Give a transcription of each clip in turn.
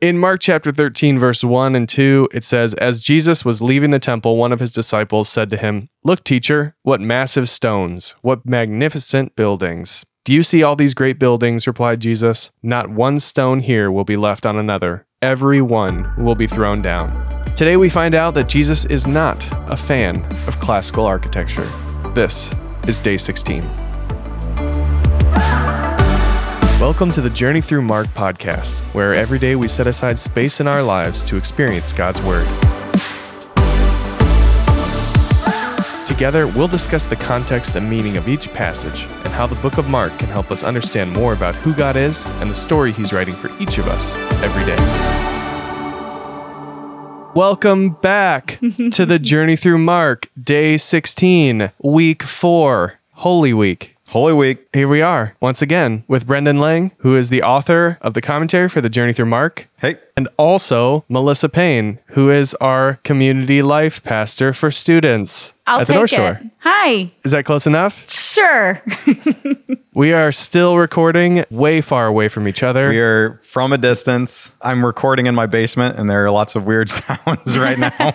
In Mark chapter 13, verse 1 and 2, it says, As Jesus was leaving the temple, one of his disciples said to him, Look, teacher, what massive stones, what magnificent buildings. Do you see all these great buildings? replied Jesus. Not one stone here will be left on another. Every one will be thrown down. Today we find out that Jesus is not a fan of classical architecture. This is day 16. Welcome to the Journey Through Mark podcast, where every day we set aside space in our lives to experience God's Word. Together, we'll discuss the context and meaning of each passage and how the book of Mark can help us understand more about who God is and the story He's writing for each of us every day. Welcome back to the Journey Through Mark, day 16, week 4, Holy Week. Holy Week. Here we are once again with Brendan Lang, who is the author of the commentary for the Journey Through Mark, Hey, and also Melissa Payne, who is our community life pastor for students I'll at the take North it. Shore. Hi. Is that close enough? Sure. We are still recording way far away from each other. we are from a distance. I'm recording in my basement, and there are lots of weird sounds right now.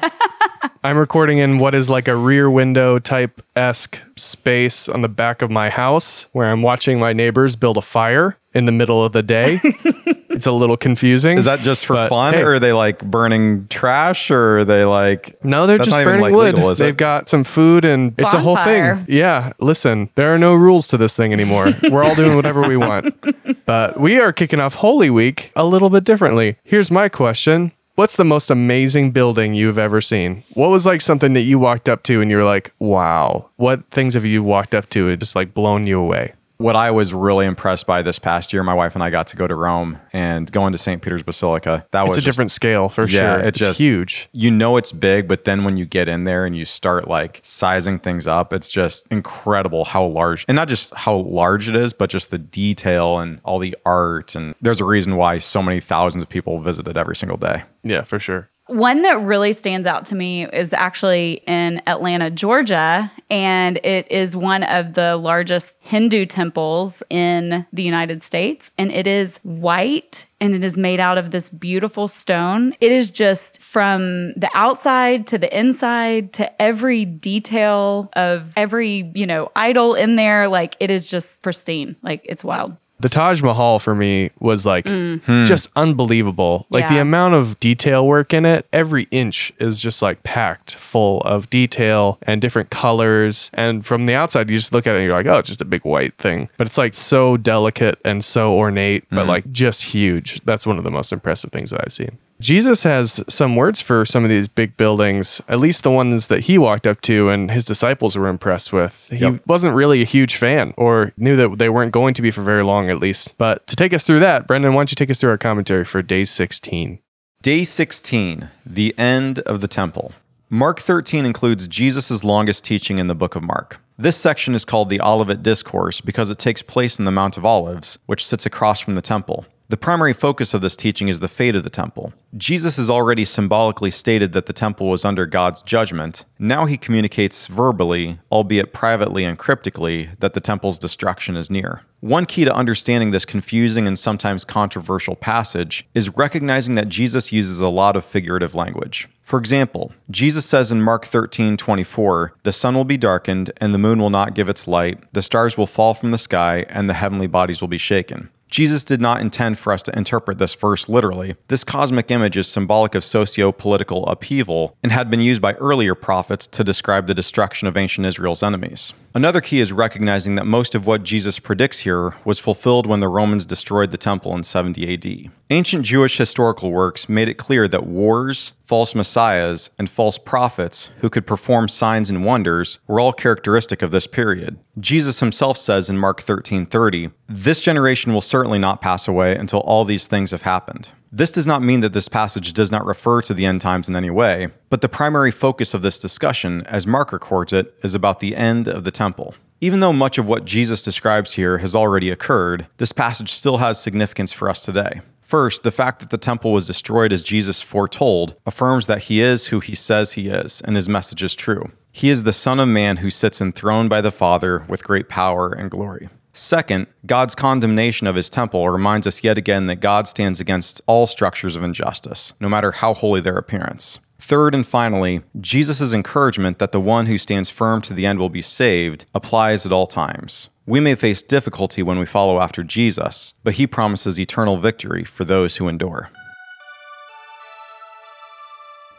I'm recording in what is like a rear window type esque space on the back of my house where I'm watching my neighbors build a fire in the middle of the day. it's a little confusing. Is that just for But, fun, hey. or are they like burning trash, or are they like? No, they're just burning like, wood. legal, is it? They've got some food and it's a whole thing. Yeah, listen, there are no rules to this thing anymore. We're all doing whatever we want. But we are kicking off Holy Week a little bit differently. Here's my question. What's the most amazing building you've ever seen? What was like something that you walked up to and you were like, wow? What things have you walked up to and just like blown you away? What I was really impressed by this past year, my wife and I got to go to Rome and go into St. Peter's Basilica. That It's was a just- different scale for Yeah, sure. it It's just- huge. You know it's big, but then when you get in there and you start like sizing things up, it's just incredible how large, and not just how large it is, but just the detail and all the art. And there's a reason why so many thousands of people visit it every single day. Yeah, for sure. One that really stands out to me is actually in Atlanta, Georgia, and it is one of the largest Hindu temples in the United States. And it is white and it is made out of this beautiful stone. It is just from the outside to the inside to every detail of every, you know, idol in there. Like it is just pristine. Like it's wild. The Taj Mahal for me was like just unbelievable. Like the Mm. Amount of detail work in it, every inch is just like packed full of detail and different colors. And from the outside, you just look at it and you're like, oh, it's just a big white thing. But it's like so delicate and so ornate, but like just huge. That's one of the most impressive things that I've seen. Jesus has some words for some of these big buildings, at least the ones that he walked up to and his disciples were impressed with. He Yep. wasn't really a huge fan or knew that they weren't going to be for very long, at least. But to take us through that, Brendan, why don't you take us through our commentary for day 16? Day 16, the end of the temple. Mark 13 includes Jesus' longest teaching in the book of Mark. This section is called the Olivet Discourse because it takes place in the Mount of Olives, which sits across from the temple. The primary focus of this teaching is the fate of the temple. Jesus has already symbolically stated that the temple was under God's judgment. Now he communicates verbally, albeit privately and cryptically, that the temple's destruction is near. One key to understanding this confusing and sometimes controversial passage is recognizing that Jesus uses a lot of figurative language. For example, Jesus says in Mark 13 24, the sun will be darkened, and the moon will not give its light, the stars will fall from the sky, and the heavenly bodies will be shaken. Jesus did not intend for us to interpret this verse literally. This cosmic image is symbolic of socio political upheaval and had been used by earlier prophets to describe the destruction of ancient Israel's enemies. Another key is recognizing that most of what Jesus predicts here was fulfilled when the Romans destroyed the temple in 70 AD. Ancient Jewish historical works made it clear that wars, false messiahs, and false prophets who could perform signs and wonders were all characteristic of this period. Jesus himself says in Mark 13:30, "This generation will certainly not pass away until all these things have happened." This does not mean that this passage does not refer to the end times in any way, but the primary focus of this discussion, as Mark records it, is about the end of the temple. Even though much of what Jesus describes here has already occurred, this passage still has significance for us today. First, the fact that the temple was destroyed as Jesus foretold affirms that he is who he says he is, and his message is true. He is the Son of Man who sits enthroned by the Father with great power and glory. Second, God's condemnation of his temple reminds us yet again that God stands against all structures of injustice, no matter how holy their appearance. Third and finally, Jesus' encouragement that the one who stands firm to the end will be saved applies at all times. We may face difficulty when we follow after Jesus, but he promises eternal victory for those who endure.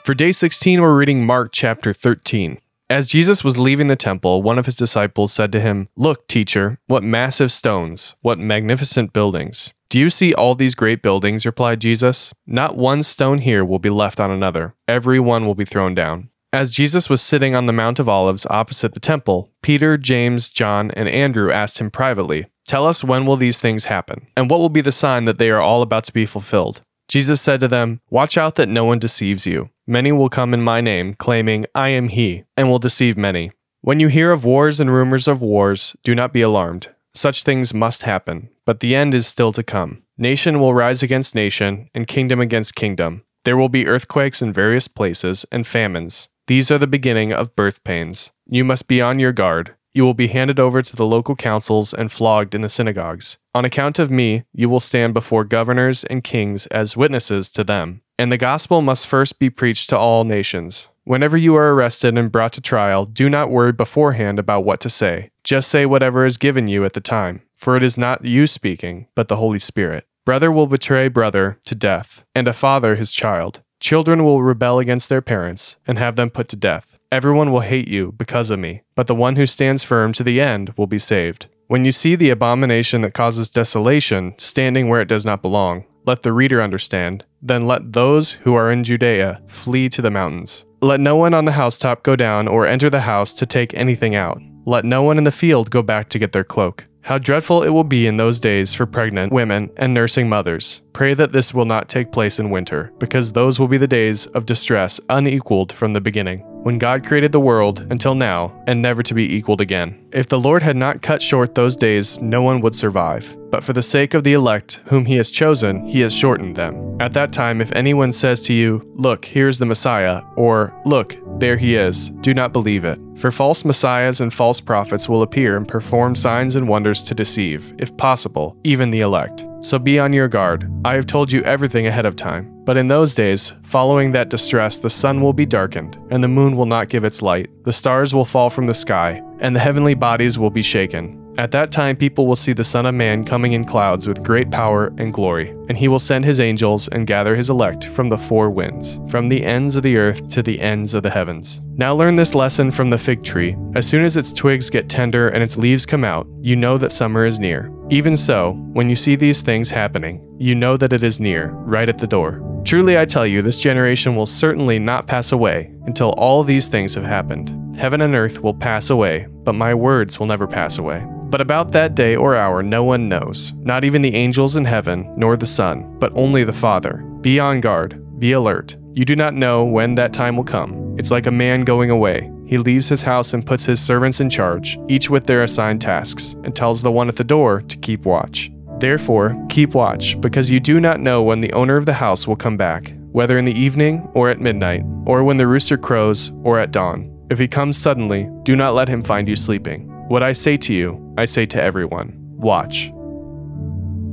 For day 16, we're reading Mark chapter 13. As Jesus was leaving the temple, one of his disciples said to him, Look, teacher, what massive stones, what magnificent buildings. Do you see all these great buildings? replied Jesus. Not one stone here will be left on another. Every one will be thrown down. As Jesus was sitting on the Mount of Olives opposite the temple, Peter, James, John, and Andrew asked him privately, Tell us when will these things happen, and what will be the sign that they are all about to be fulfilled? Jesus said to them, Watch out that no one deceives you. Many will come in my name, claiming, I am he, and will deceive many. When you hear of wars and rumors of wars, do not be alarmed. Such things must happen, but the end is still to come. Nation will rise against nation, and kingdom against kingdom. There will be earthquakes in various places, and famines. These are the beginning of birth pains. You must be on your guard. You will be handed over to the local councils and flogged in the synagogues. On account of me, you will stand before governors and kings as witnesses to them. And the gospel must first be preached to all nations. Whenever you are arrested and brought to trial, do not worry beforehand about what to say. Just say whatever is given you at the time, for it is not you speaking, but the Holy Spirit. Brother will betray brother to death, and a father his child. Children will rebel against their parents and have them put to death. Everyone will hate you because of me, but the one who stands firm to the end will be saved. When you see the abomination that causes desolation standing where it does not belong, let the reader understand. Then let those who are in Judea flee to the mountains. Let no one on the housetop go down or enter the house to take anything out. Let no one in the field go back to get their cloak. How dreadful it will be in those days for pregnant women and nursing mothers. Pray that this will not take place in winter, because those will be the days of distress unequaled from the beginning when God created the world until now, and never to be equaled again. If the Lord had not cut short those days, no one would survive. But for the sake of the elect, whom he has chosen, he has shortened them. At that time, if anyone says to you, Look, here is the Messiah, or Look, there he is, do not believe it. For false messiahs and false prophets will appear and perform signs and wonders to deceive, if possible, even the elect. So be on your guard. I have told you everything ahead of time. But in those days, following that distress, the sun will be darkened, and the moon will not give its light. The stars will fall from the sky, and the heavenly bodies will be shaken. At that time, people will see the Son of Man coming in clouds with great power and glory, and he will send his angels and gather his elect from the four winds, from the ends of the earth to the ends of the heavens. Now learn this lesson from the fig tree. As soon as its twigs get tender and its leaves come out, you know that summer is near. Even so, when you see these things happening, you know that it is near, right at the door. Truly I tell you, this generation will certainly not pass away until all these things have happened. Heaven and earth will pass away, but my words will never pass away. But about that day or hour no one knows, not even the angels in heaven, nor the Son, but only the Father. Be on guard, be alert. You do not know when that time will come. It's like a man going away. He leaves his house and puts his servants in charge, each with their assigned tasks, and tells the one at the door to keep watch. Therefore, keep watch, because you do not know when the owner of the house will come back, whether in the evening or at midnight, or when the rooster crows or at dawn. If he comes suddenly, do not let him find you sleeping. What I say to you, I say to everyone watch.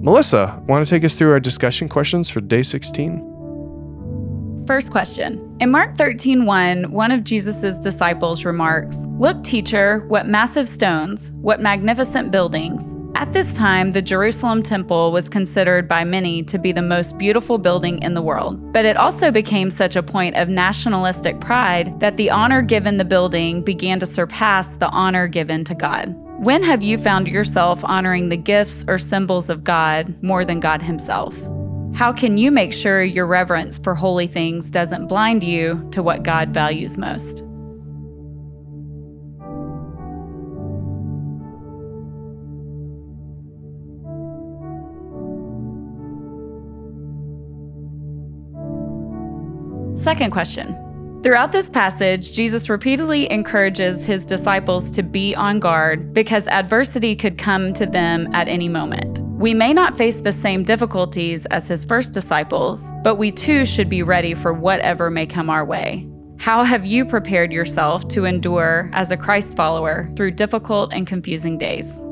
Melissa, want to take us through our discussion questions for day 16? First question. In Mark 13, 1, one of Jesus' disciples remarks, Look, teacher, what massive stones, what magnificent buildings. At this time, the Jerusalem temple was considered by many to be the most beautiful building in the world. But it also became such a point of nationalistic pride that the honor given the building began to surpass the honor given to God. When have you found yourself honoring the gifts or symbols of God more than God Himself? How can you make sure your reverence for holy things doesn't blind you to what God values most? Second question. Throughout this passage, Jesus repeatedly encourages his disciples to be on guard because adversity could come to them at any moment. We may not face the same difficulties as his first disciples, but we too should be ready for whatever may come our way. How have you prepared yourself to endure as a Christ follower through difficult and confusing days?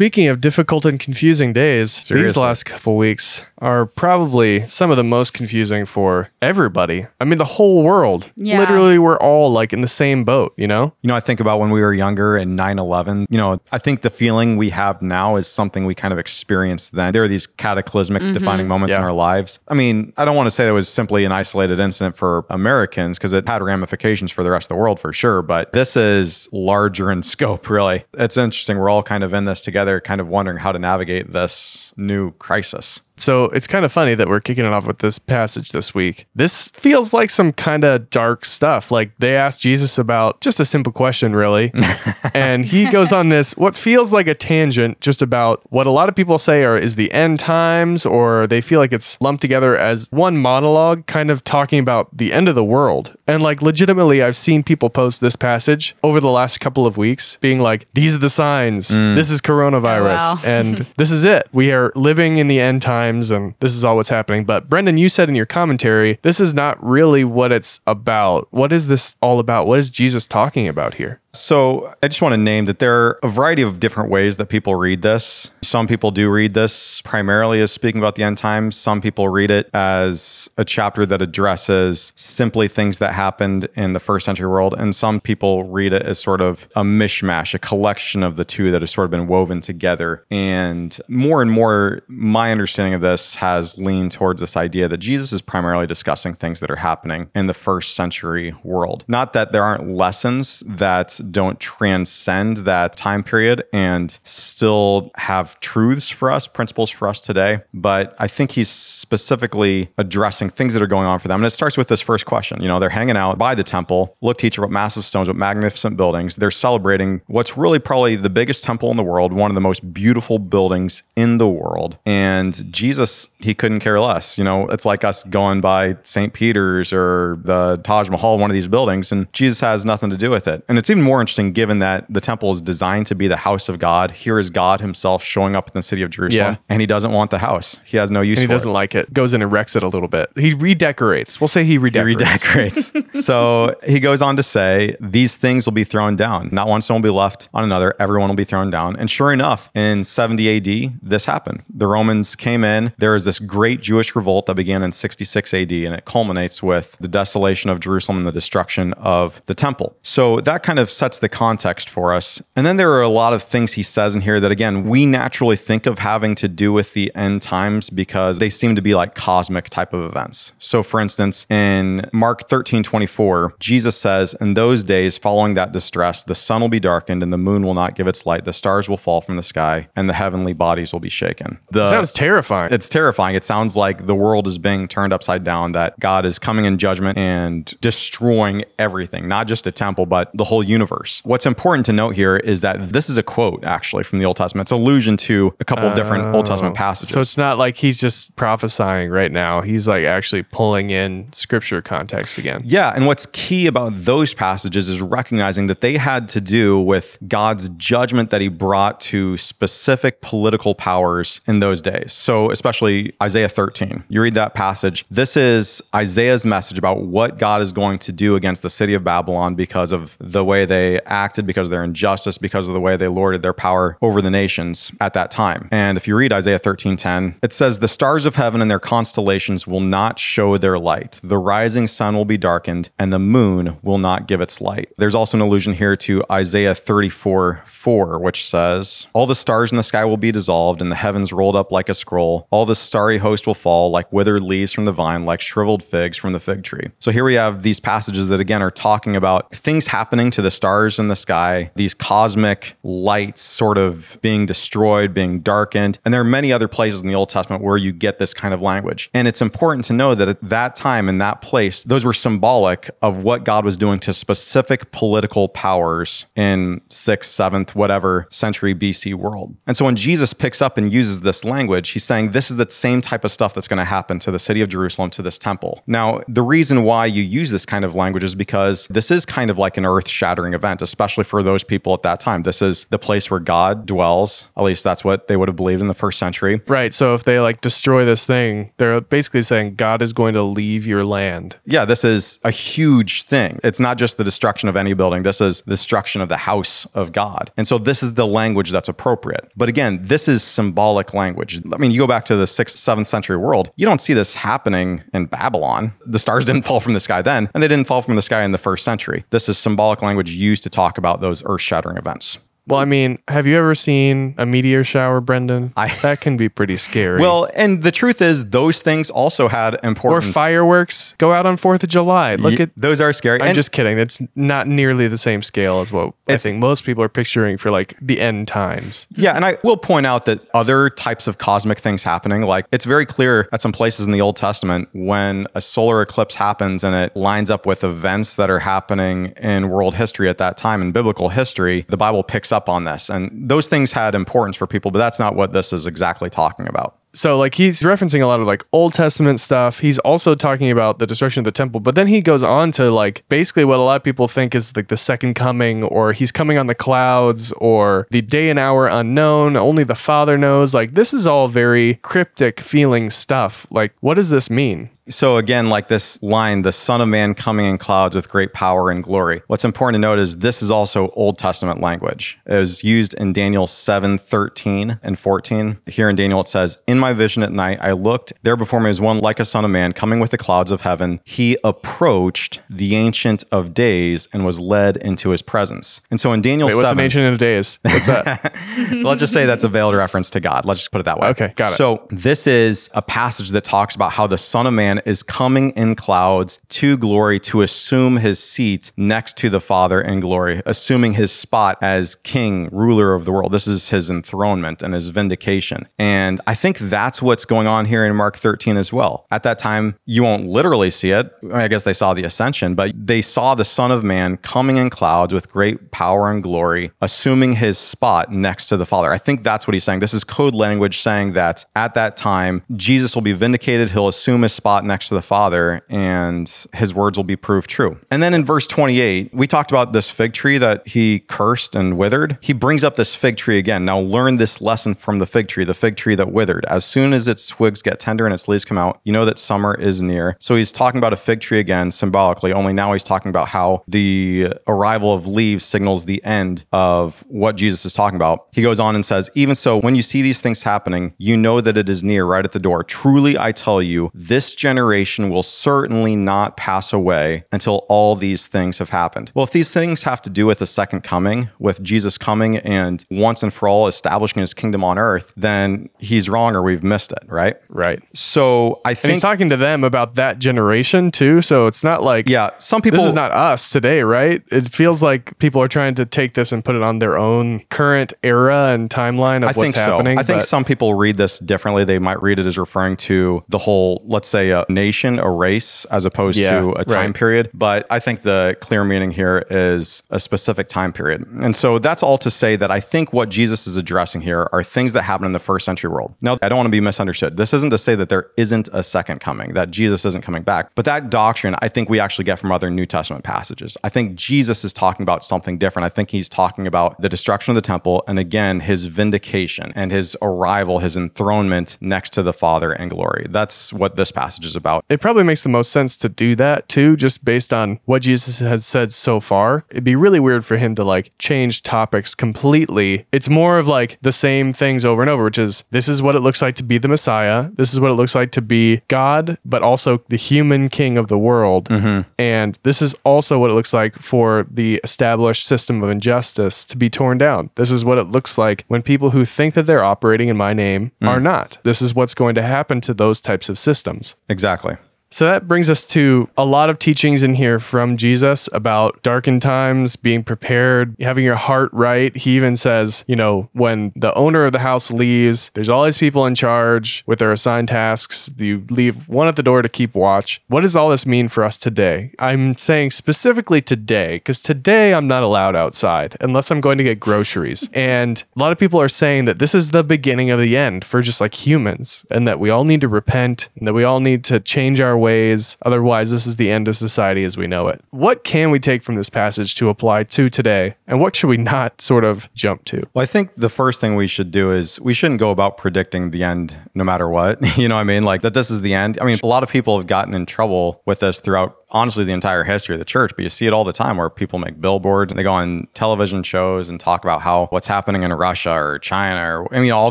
Speaking of difficult and confusing days, these last couple weeks are probably some of the most confusing for everybody. I mean, the whole world. Yeah. Literally, we're all like in the same boat, you know? You know, I think about when we were younger and 9 11. You know, I think the feeling we have now is something we kind of experienced then. There are these cataclysmic mm-hmm. defining moments in our lives. I mean, I don't want to say that was simply an isolated incident for Americans because it had ramifications for the rest of the world for sure. But this is larger in scope, really. It's interesting. We're all kind of in this together, kind of wondering how to navigate this new crisis. So it's kind of funny that we're kicking it off with this passage this week. This feels like some kind of dark stuff. Like they asked Jesus about just a simple question, really. and he goes on this, what feels like a tangent, just about what a lot of people say are is the end times, or they feel like it's lumped together as one monologue, kind of talking about the end of the world. And like legitimately, I've seen people post this passage over the last couple of weeks, being like, these are the signs. Mm. This is coronavirus. Oh, wow. and this is it. We are living in the end times and this is all what's happening. But Brendan, you said in your commentary, this is not really what it's about. What is this all about? What is Jesus talking about here? So I just want to name that there are a variety of different ways that people read this. Some people do read this primarily as speaking about the end times. Some people read it as a chapter that addresses simply things that happened in the first century world. And some people read it as sort of a mishmash, a collection of the two that have sort of been woven together. And more and more, my understanding of this has leaned towards this idea that Jesus is primarily discussing things that are happening in the first century world. Not that there aren't lessons that don't transcend that time period and still have truths for us, principles for us today. But I think he's specifically addressing things that are going on for them. And it starts with this first question. You know, they're hanging out by the temple. Look, teacher, what massive stones, what magnificent buildings. They're celebrating what's really probably the biggest temple in the world, one of the most beautiful buildings in the world. And Jesus, he couldn't care less. You know, it's like us going by St. Peter's or the Taj Mahal, one of these buildings, and Jesus has nothing to do with it. And it's even more interesting given that the temple is designed to be the house of God. Here is God himself showing up in the city of Jerusalem, Yeah. and he doesn't want the house. He has no use And he for doesn't it. like it. Goes in and wrecks it a little bit. He redecorates. We'll say he redecorates. He redecorates. so he goes on to say, These things will be thrown down. Not one stone will be left on another. Everyone will be thrown down. And sure enough, in 70 AD, this happened. The Romans came in. There is this great Jewish revolt that began in 66 AD, and it culminates with the desolation of Jerusalem and the destruction of the temple. So that kind of sets the context for us. And then there are a lot of things he says in here that, again, we naturally think of having to do with the end times because they seem to be like cosmic type of events. So, for instance, in Mark 13 24, Jesus says, In those days following that distress, the sun will be darkened and the moon will not give its light, the stars will fall from the sky, and the heavenly bodies will be shaken. The, Sounds terrifying. it's terrifying. It sounds like the world is being turned upside down, that God is coming in judgment and destroying everything, not just a temple, but the whole universe. What's important to note here is that this is a quote actually from the Old Testament. It's allusion to a couple of different Old Testament oh. passages. So it's not like he's just prophesying right now. He's like actually pulling in scripture context again. Yeah, and what's key about those passages is recognizing that they had to do with God's judgment that he brought to specific political powers in those days. So, especially Isaiah 13. You read that passage. This is Isaiah's message about what God is going to do against the city of Babylon because of the way they acted, because of their injustice, because of the way they lorded their power over the nations at that time. And if you read Isaiah 13:10, it says, "The stars of heaven and their constellations will not show their light. The rising sun will be darkened, and the moon will not give its light." There's also an allusion here to Isaiah 34:4, which says, "All the stars in the sky will be dissolved, and the heavens rolled up like a scroll. All the starry host will fall like withered leaves from the vine, like shriveled figs from the fig tree." So here we have these passages that again are talking about things happening to the stars in the sky, these cosmic lights sort of being destroyed, being darkened. And there are many other places in the Old Testament where you get this kind of language. And it's important to know that at that time in that place, those were symbolic of what God was doing to specific political powers in 6th, 7th, whatever century BC world. And so when Jesus picks up and uses this language, he's saying this is the same type of stuff that's going to happen to the city of Jerusalem, to this temple. Now, the reason why you use this kind of language is because this is kind of like an earth shattering event, especially for those people at that time. This is the place where God dwells. At least that's what they would have believed in the first century. Right. So if they like destroy this thing, they're basically saying God is going to leave your land. Yeah, this is a huge thing. It's not just the destruction of any building, this is the destruction of the house of God. And so this is the language that's appropriate. But again, this is symbolic language. I mean, you go back to the sixth, seventh century world, you don't see this happening in Babylon. The stars didn't fall from the sky then, and they didn't fall from the sky in the first century. This is symbolic language used to talk about those earth shattering events. Well, I mean, have you ever seen a meteor shower, Brendan? I- that can be pretty scary. Well, and the truth is, those things also had importance. or fireworks go out on 4th of July. Look at those are scary. I'm And- just kidding. It's not nearly the same scale as what I think most people are picturing for like the end times. Yeah, and I will point out that other types of cosmic things happening, like it's very clear at some places in the Old Testament when a solar eclipse happens and it lines up with events that are happening in world history at that time in biblical history, the Bible picks up on this. And those things had importance for people, but that's not what this is exactly talking about. So like he's referencing a lot of like Old Testament stuff. He's also talking about the destruction of the temple, but then he goes on to like basically what a lot of people think is like the second coming or he's coming on the clouds or the day and hour unknown, only the Father knows. Like this is all very cryptic feeling stuff. Like what does this mean? So again, like this line, the Son of Man coming in clouds with great power and glory. What's important to note is this is also Old Testament language. It was used in Daniel 7, 13 and 14. Here in Daniel, it says, In my vision at night, I looked, there before me was one like a son of man coming with the clouds of heaven. He approached the ancient of days and was led into his presence. And so in Daniel Wait, what's 7, an ancient of days? What's that? let's just say that's a veiled reference to God. Let's just put it that way. Okay, got it. So this is a passage that talks about how the Son of Man is coming in clouds to glory to assume his seat next to the Father in glory, assuming his spot as king, ruler of the world. This is his enthronement and his vindication. And I think that's what's going on here in Mark 13 as well. At that time, you won't literally see it. I guess they saw the ascension, but they saw the Son of Man coming in clouds with great power and glory, assuming his spot next to the Father. I think that's what he's saying. This is code language saying that at that time, Jesus will be vindicated. He'll assume his spot next to the Father, and his words will be proved true. And then in verse 28, we talked about this fig tree that he cursed and withered. He brings up this fig tree again. Now, learn this lesson from the fig tree, the fig tree that withered. As soon as its twigs get tender and its leaves come out, you know that summer is near. So he's talking about a fig tree again, symbolically, only now he's talking about how the arrival of leaves signals the end of what Jesus is talking about. He goes on and says, Even so, when you see these things happening, you know that it is near, right at the door. Truly, I tell you, this generation will certainly not pass away until all these things have happened. Well, if these things have to do with the second coming, with Jesus coming and once and for all establishing his kingdom on earth, then he's wrong or we've missed it, right? right. So I And think he's talking to them about that generation too. So it's not like yeah, some people this is not us today, right? It feels like people are trying to take this and put it on their own current era and timeline of I what's think happening. so. I think some people read this differently. They might read it as referring to the whole, let's say, uh, a nation, a race, as opposed Yeah, to a time right. period. But I think the clear meaning here is a specific time period. And so that's all to say that I think what Jesus is addressing here are things that happen in the first century world. Now, I don't want to be misunderstood. This isn't to say that there isn't a second coming, that Jesus isn't coming back. But that doctrine, I think we actually get from other New Testament passages. I think Jesus is talking about something different. I think he's talking about the destruction of the temple and again, his vindication and his arrival, his enthronement next to the Father in glory. That's what this passage is about. it probably makes the most sense to do that too, just based on what Jesus has said so far. It'd be really weird for him to like change topics completely. It's more of like the same things over and over, which is this is what it looks like to be the Messiah. This is what it looks like to be God, but also the human king of the world. Mm-hmm. And this is also what it looks like for the established system of injustice to be torn down. This is what it looks like when people who think that they're operating in my name mm. are not. This is what's going to happen to those types of systems. Exactly. So that brings us to a lot of teachings in here from Jesus about darkened times, being prepared, having your heart right. He even says, you know, when the owner of the house leaves, there's all these people in charge with their assigned tasks. You leave one at the door to keep watch. What does all this mean for us today? I'm saying specifically today, because today I'm not allowed outside unless I'm going to get groceries. and a lot of people are saying that this is the beginning of the end for just like humans and that we all need to repent and that we all need to change our ways. Otherwise, this is the end of society as we know it. What can we take from this passage to apply to today? And what should we not sort of jump to? Well, I think the first thing we should do is we shouldn't go about predicting the end no matter what. you know what I mean? Like that this is the end. I mean, a lot of people have gotten in trouble with this throughout honestly the entire history of the church, but you see it all the time where people make billboards and they go on television shows and talk about how what's happening in Russia or China or I mean all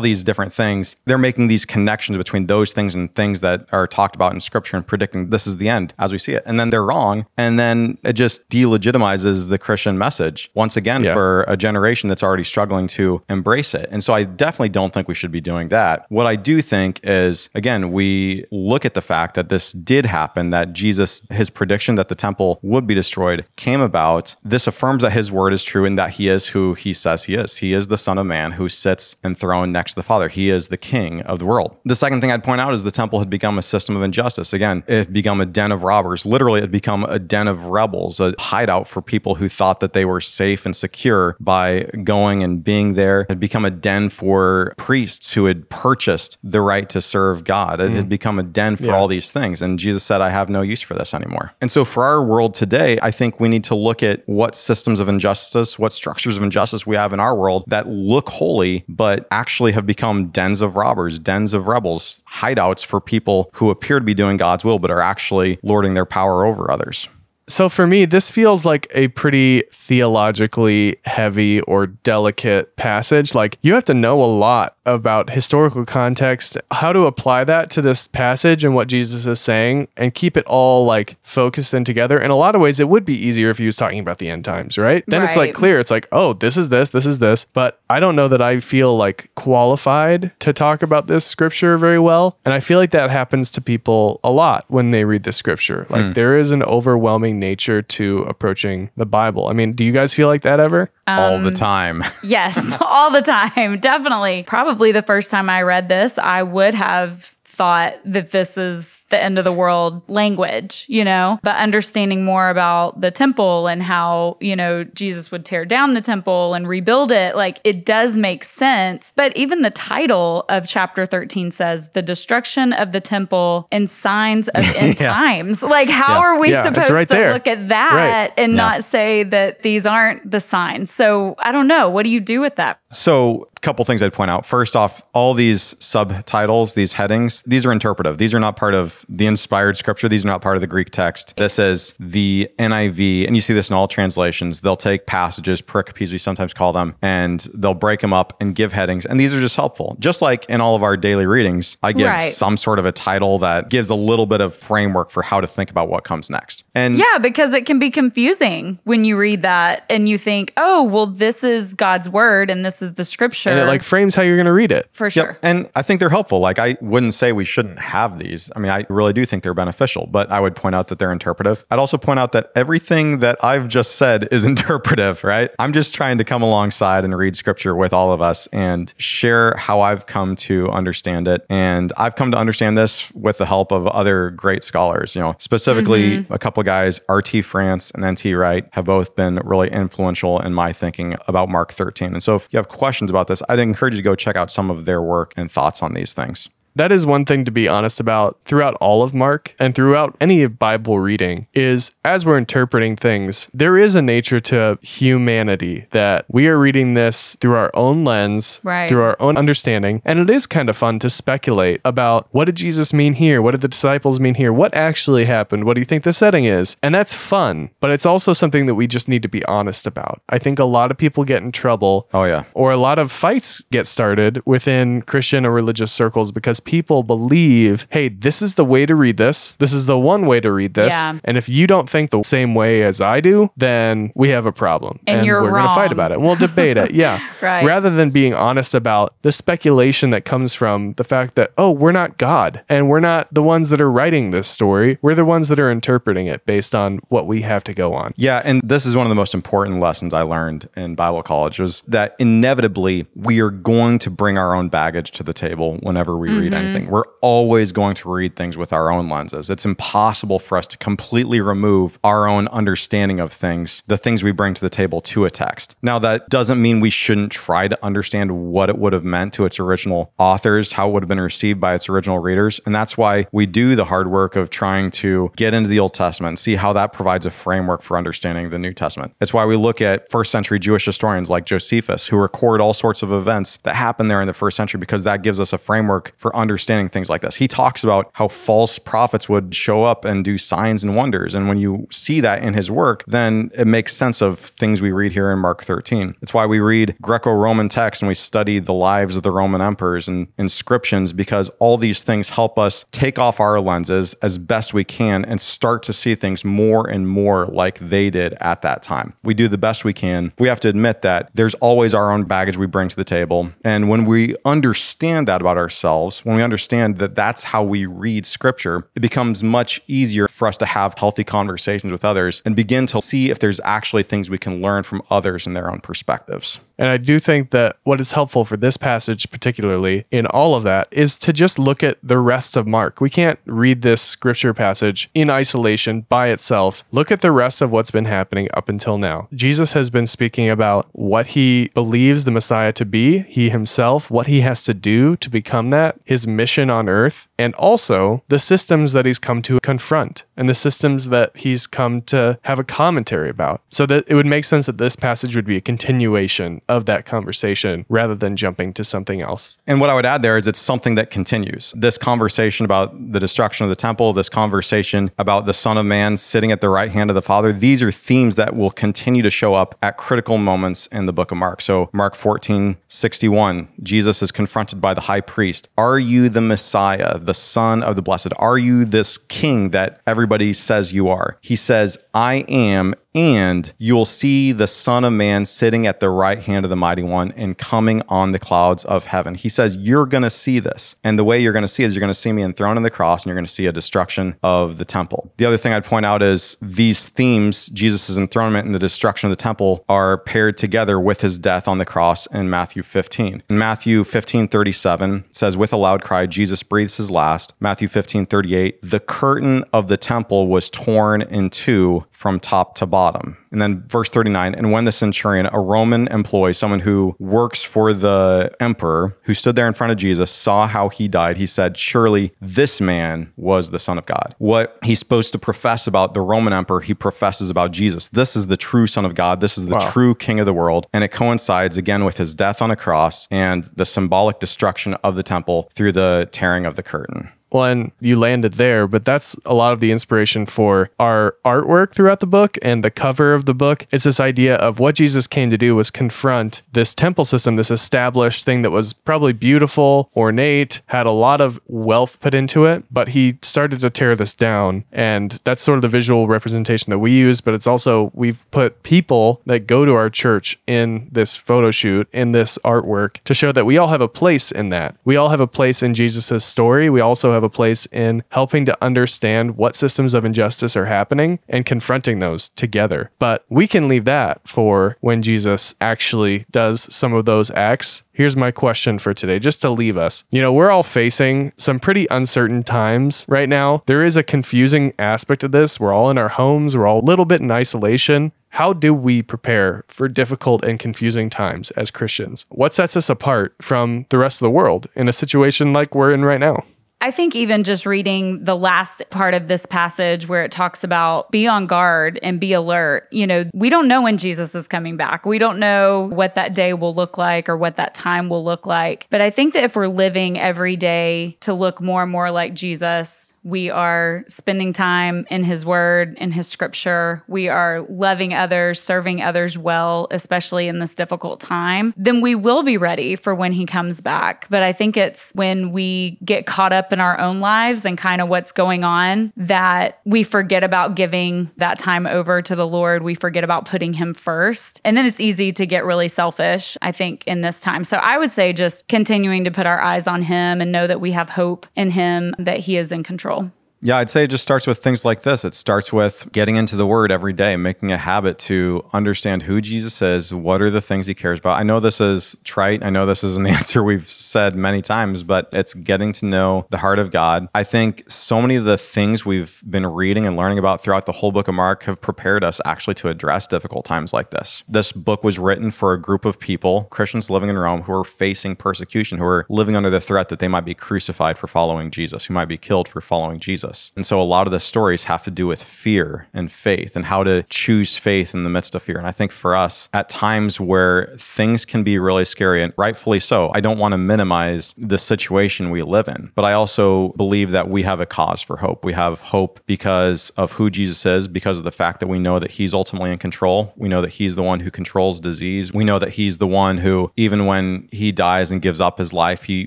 these different things. They're making these connections between those things and things that are talked about in scripture and predicting this is the end as we see it. And then they're wrong. And then it just delegitimizes the Christian message once again Yeah. for a generation that's already struggling to embrace it. And so I definitely don't think we should be doing that. What I do think is again, we look at the fact that this did happen, that Jesus, his prediction that the temple would be destroyed came about. This affirms that his word is true and that he is who he says he is. He is the Son of Man who sits enthroned next to the Father. He is the King of the world. The second thing I'd point out is the temple had become a system of injustice. Again, it had become a den of robbers. Literally, it had become a den of rebels, a hideout for people who thought that they were safe and secure by going and being there. It had become a den for priests who had purchased the right to serve God. It had mm. become a den for Yeah. all these things. And Jesus said, I have no use for this anymore. And so for our world today, I think we need to look at what systems of injustice, what structures of injustice we have in our world that look holy, but actually have become dens of robbers, dens of rebels, hideouts for people who appear to be doing God's will, but are actually lording their power over others. So for me, this feels like a pretty theologically heavy or delicate passage. Like you have to know a lot about historical context, how to apply that to this passage and what Jesus is saying and keep it all like focused and together. In a lot of ways, it would be easier if he was talking about the end times, right? Then it's like clear. It's like, oh, this is this, this is this. But I don't know that I feel like qualified to talk about this scripture very well. And I feel like that happens to people a lot when they read the scripture. Like hmm. there is an overwhelming nature to approaching the Bible. I mean, do you guys feel like that ever? All Um, the time. Yes, all the time. Definitely. Probably the first time I read this, I would have thought that this is the end of the world language, you know, but understanding more about the temple and how, you know, Jesus would tear down the temple and rebuild it, like it does make sense. But even the title of chapter 13 says the destruction of the temple and signs of end Yeah. times. Like, how Yeah. are we Yeah, supposed right to there. look at that Right. and not say that these aren't the signs? So I don't know. What do you do with that? So, a couple things I'd point out. First off, all these subtitles, these headings, these are interpretive. These are not part of the inspired scripture. These are not part of the Greek text. This is the NIV, and you see this in all translations. They'll take passages, pericopes, we sometimes call them, and they'll break them up and give headings. And these are just helpful. Just like in all of our daily readings, I give Right. some sort of a title that gives a little bit of framework for how to think about what comes next. And Yeah, because it can be confusing when you read that and you think, oh, well, this is God's word and this is the scripture. And it like frames how you're going to read it. for Yep. sure. And I think they're helpful. Like, I wouldn't say we shouldn't have these. I mean, I really do think they're beneficial, but I would point out that they're interpretive. I'd also point out that everything that I've just said is interpretive, right? I'm just trying to come alongside and read scripture with all of us and share how I've come to understand it. And I've come to understand this with the help of other great scholars, you know, specifically mm-hmm. a couple of guys, R.T. France and N.T. Wright, have both been really influential in my thinking about Mark 13. And so if you have questions about this, I'd encourage you to go check out some of their work and thoughts on these things. That is one thing to be honest about throughout all of Mark and throughout any Bible reading is as we're interpreting things, there is a nature to humanity that we are reading this through our own lens, Right. through our own understanding. And it is kind of fun to speculate about what did Jesus mean here? What did the disciples mean here? What actually happened? What do you think the setting is? And that's fun, but it's also something that we just need to be honest about. I think a lot of people get in trouble Oh, yeah. or a lot of fights get started within Christian or religious circles because people believe, hey, this is the way to read this. This is the one way to read this. Yeah. And if you don't think the same way as I do, then we have a problem. And you're we're gonna fight about it. We'll debate it. Yeah. Right. Rather than being honest about the speculation that comes from the fact that, oh, we're not God and we're not the ones that are writing this story. We're the ones that are interpreting it based on what we have to go on. Yeah, and this is one of the most important lessons I learned in Bible college was that inevitably we are going to bring our own baggage to the table whenever we mm-hmm. read read mm-hmm. anything. We're always going to read things with our own lenses. It's impossible for us to completely remove our own understanding of things, the things we bring to the table to a text. Now, that doesn't mean we shouldn't try to understand what it would have meant to its original authors, how it would have been received by its original readers. And that's why we do the hard work of trying to get into the Old Testament and see how that provides a framework for understanding the New Testament. It's why we look at first century Jewish historians like Josephus, who record all sorts of events that happened there in the first century because that gives us a framework for understanding things like this. He talks about how false prophets would show up and do signs and wonders. And when you see that in his work, then it makes sense of things we read here in Mark 13. It's why we read Greco Roman texts and we study the lives of the Roman emperors and inscriptions because all these things help us take off our lenses as best we can and start to see things more and more like they did at that time. We do the best we can. We have to admit that there's always our own baggage we bring to the table. And when we understand that about ourselves, when we understand that that's how we read scripture, it becomes much easier for us to have healthy conversations with others and begin to see if there's actually things we can learn from others and their own perspectives. And I do think that what is helpful for this passage, particularly in all of that, is to just look at the rest of Mark. We can't read this scripture passage in isolation by itself. Look at the rest of what's been happening up until now. Jesus has been speaking about what he believes the Messiah to be, he himself, what he has to do to become that, his mission on earth, and also the systems that he's come to confront and the systems that he's come to have a commentary about. So that it would make sense that this passage would be a continuation of that conversation rather than jumping to something else. And what I would add there is it's something that continues. This conversation about the destruction of the temple, this conversation about the Son of Man sitting at the right hand of the Father, these are themes that will continue to show up at critical moments in the book of Mark. So, Mark 14, 61, Jesus is confronted by the high priest. Are you the Messiah, the Son of the Blessed? Are you this king that everybody says you are? He says, I am and you will see the Son of Man sitting at the right hand of the Mighty One and coming on the clouds of heaven. He says, You're going to see this. And the way you're going to see is you're going to see me enthroned on the cross and you're going to see a destruction of the temple. The other thing I'd point out is these themes, Jesus' enthronement and the destruction of the temple, are paired together with his death on the cross in Matthew 15. In Matthew 15 37, says, With a loud cry, Jesus breathes his last. Matthew 15 38, the curtain of the temple was torn in two from top to bottom. And then verse 39 And when the centurion, a Roman employee, someone who works for the emperor, who stood there in front of Jesus, saw how he died, he said, Surely this man was the Son of God. What he's supposed to profess about the Roman emperor, he professes about Jesus. This is the true Son of God. This is the Wow. true King of the world. And it coincides again with his death on a cross and the symbolic destruction of the temple through the tearing of the curtain. And you landed there, but that's a lot of the inspiration for our artwork throughout the book and the cover of the book. It's this idea of what Jesus came to do was confront this temple system, this established thing that was probably beautiful, ornate, had a lot of wealth put into it, but he started to tear this down. And that's sort of the visual representation that we use, but it's also we've put people that go to our church in this photo shoot, in this artwork, to show that we all have a place in that. We all have a place in Jesus' story. We also have a place in helping to understand what systems of injustice are happening and confronting those together. But we can leave that for when Jesus actually does some of those acts. Here's my question for today, just to leave us. You know, we're all facing some pretty uncertain times right now. There is a confusing aspect of this. We're all in our homes, we're all a little bit in isolation. How do we prepare for difficult and confusing times as Christians? What sets us apart from the rest of the world in a situation like we're in right now? I think even just reading the last part of this passage where it talks about be on guard and be alert, you know, we don't know when Jesus is coming back. We don't know what that day will look like or what that time will look like. But I think that if we're living every day to look more and more like Jesus, we are spending time in his word, in his scripture, we are loving others, serving others well, especially in this difficult time, then we will be ready for when he comes back. But I think it's when we get caught up in our own lives and kind of what's going on that we forget about giving that time over to the Lord. We forget about putting him first. And then it's easy to get really selfish, I think, in this time. So I would say just continuing to put our eyes on him and know that we have hope in him, that he is in control. Yeah, I'd say it just starts with things like this. It starts with getting into the word every day, making a habit to understand who Jesus is, what are the things he cares about. I know this is trite. I know this is an answer we've said many times, but it's getting to know the heart of God. I think so many of the things we've been reading and learning about throughout the whole book of Mark have prepared us actually to address difficult times like this. This book was written for a group of people, Christians living in Rome, who are facing persecution, who are living under the threat that they might be crucified for following Jesus, who might be killed for following Jesus. And so a lot of the stories have to do with fear and faith and how to choose faith in the midst of fear. And I think for us, at times where things can be really scary, and rightfully so, I don't want to minimize the situation we live in, but I also believe that we have a cause for hope. We have hope because of who Jesus is, because of the fact that we know that he's ultimately in control. We know that he's the one who controls disease. We know that he's the one who, even when he dies and gives up his life, he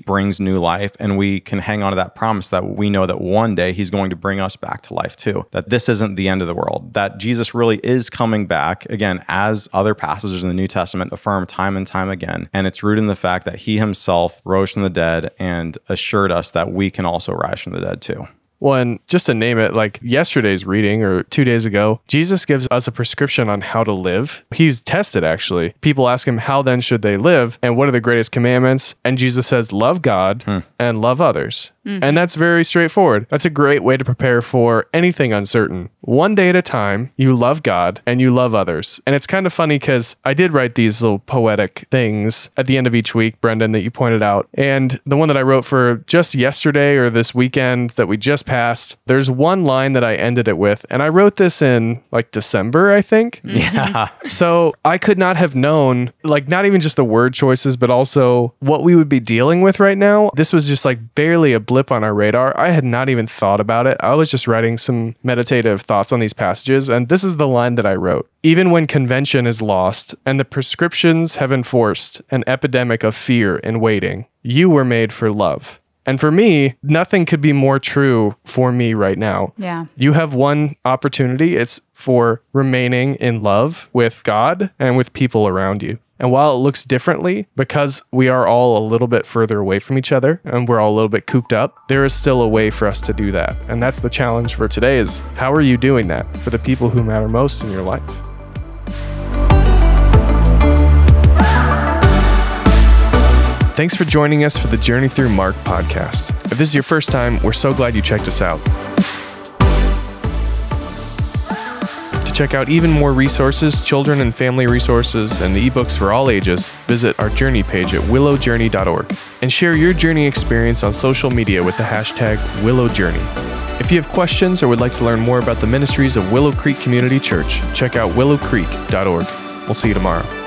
brings new life. And we can hang on to that promise that we know that one day he's going to bring us back to life too. That this isn't the end of the world, that Jesus really is coming back again, as other passages in the New Testament affirm time and time again. And it's rooted in the fact that he himself rose from the dead and assured us that we can also rise from the dead too. Well, and just to name it, like yesterday's reading or two days ago, Jesus gives us a prescription on how to live. He's tested actually. People ask him, How then should they live? And what are the greatest commandments? And Jesus says, Love God hmm. and love others. Hmm. And that's very straightforward. That's a great way to prepare for anything uncertain. One day at a time, you love God and you love others. And it's kind of funny because I did write these little poetic things at the end of each week, Brendan, that you pointed out. And the one that I wrote for just yesterday or this weekend that we just passed, there's one line that I ended it with. And I wrote this in like December, I think. Mm-hmm. Yeah. So I could not have known, like, not even just the word choices, but also what we would be dealing with right now. This was just like barely a blip on our radar. I had not even thought about it. I was just writing some meditative thoughts on these passages. And this is the line that I wrote Even when convention is lost and the prescriptions have enforced an epidemic of fear and waiting, you were made for love. And for me, nothing could be more true for me right now. Yeah. You have one opportunity. It's for remaining in love with God and with people around you. And while it looks differently, because we are all a little bit further away from each other and we're all a little bit cooped up, there is still a way for us to do that. And that's the challenge for today is how are you doing that for the people who matter most in your life? Thanks for joining us for the Journey Through Mark podcast. If this is your first time, we're so glad you checked us out. To check out even more resources, children and family resources, and the ebooks for all ages, visit our journey page at willowjourney.org and share your journey experience on social media with the hashtag WillowJourney. If you have questions or would like to learn more about the ministries of Willow Creek Community Church, check out willowcreek.org. We'll see you tomorrow.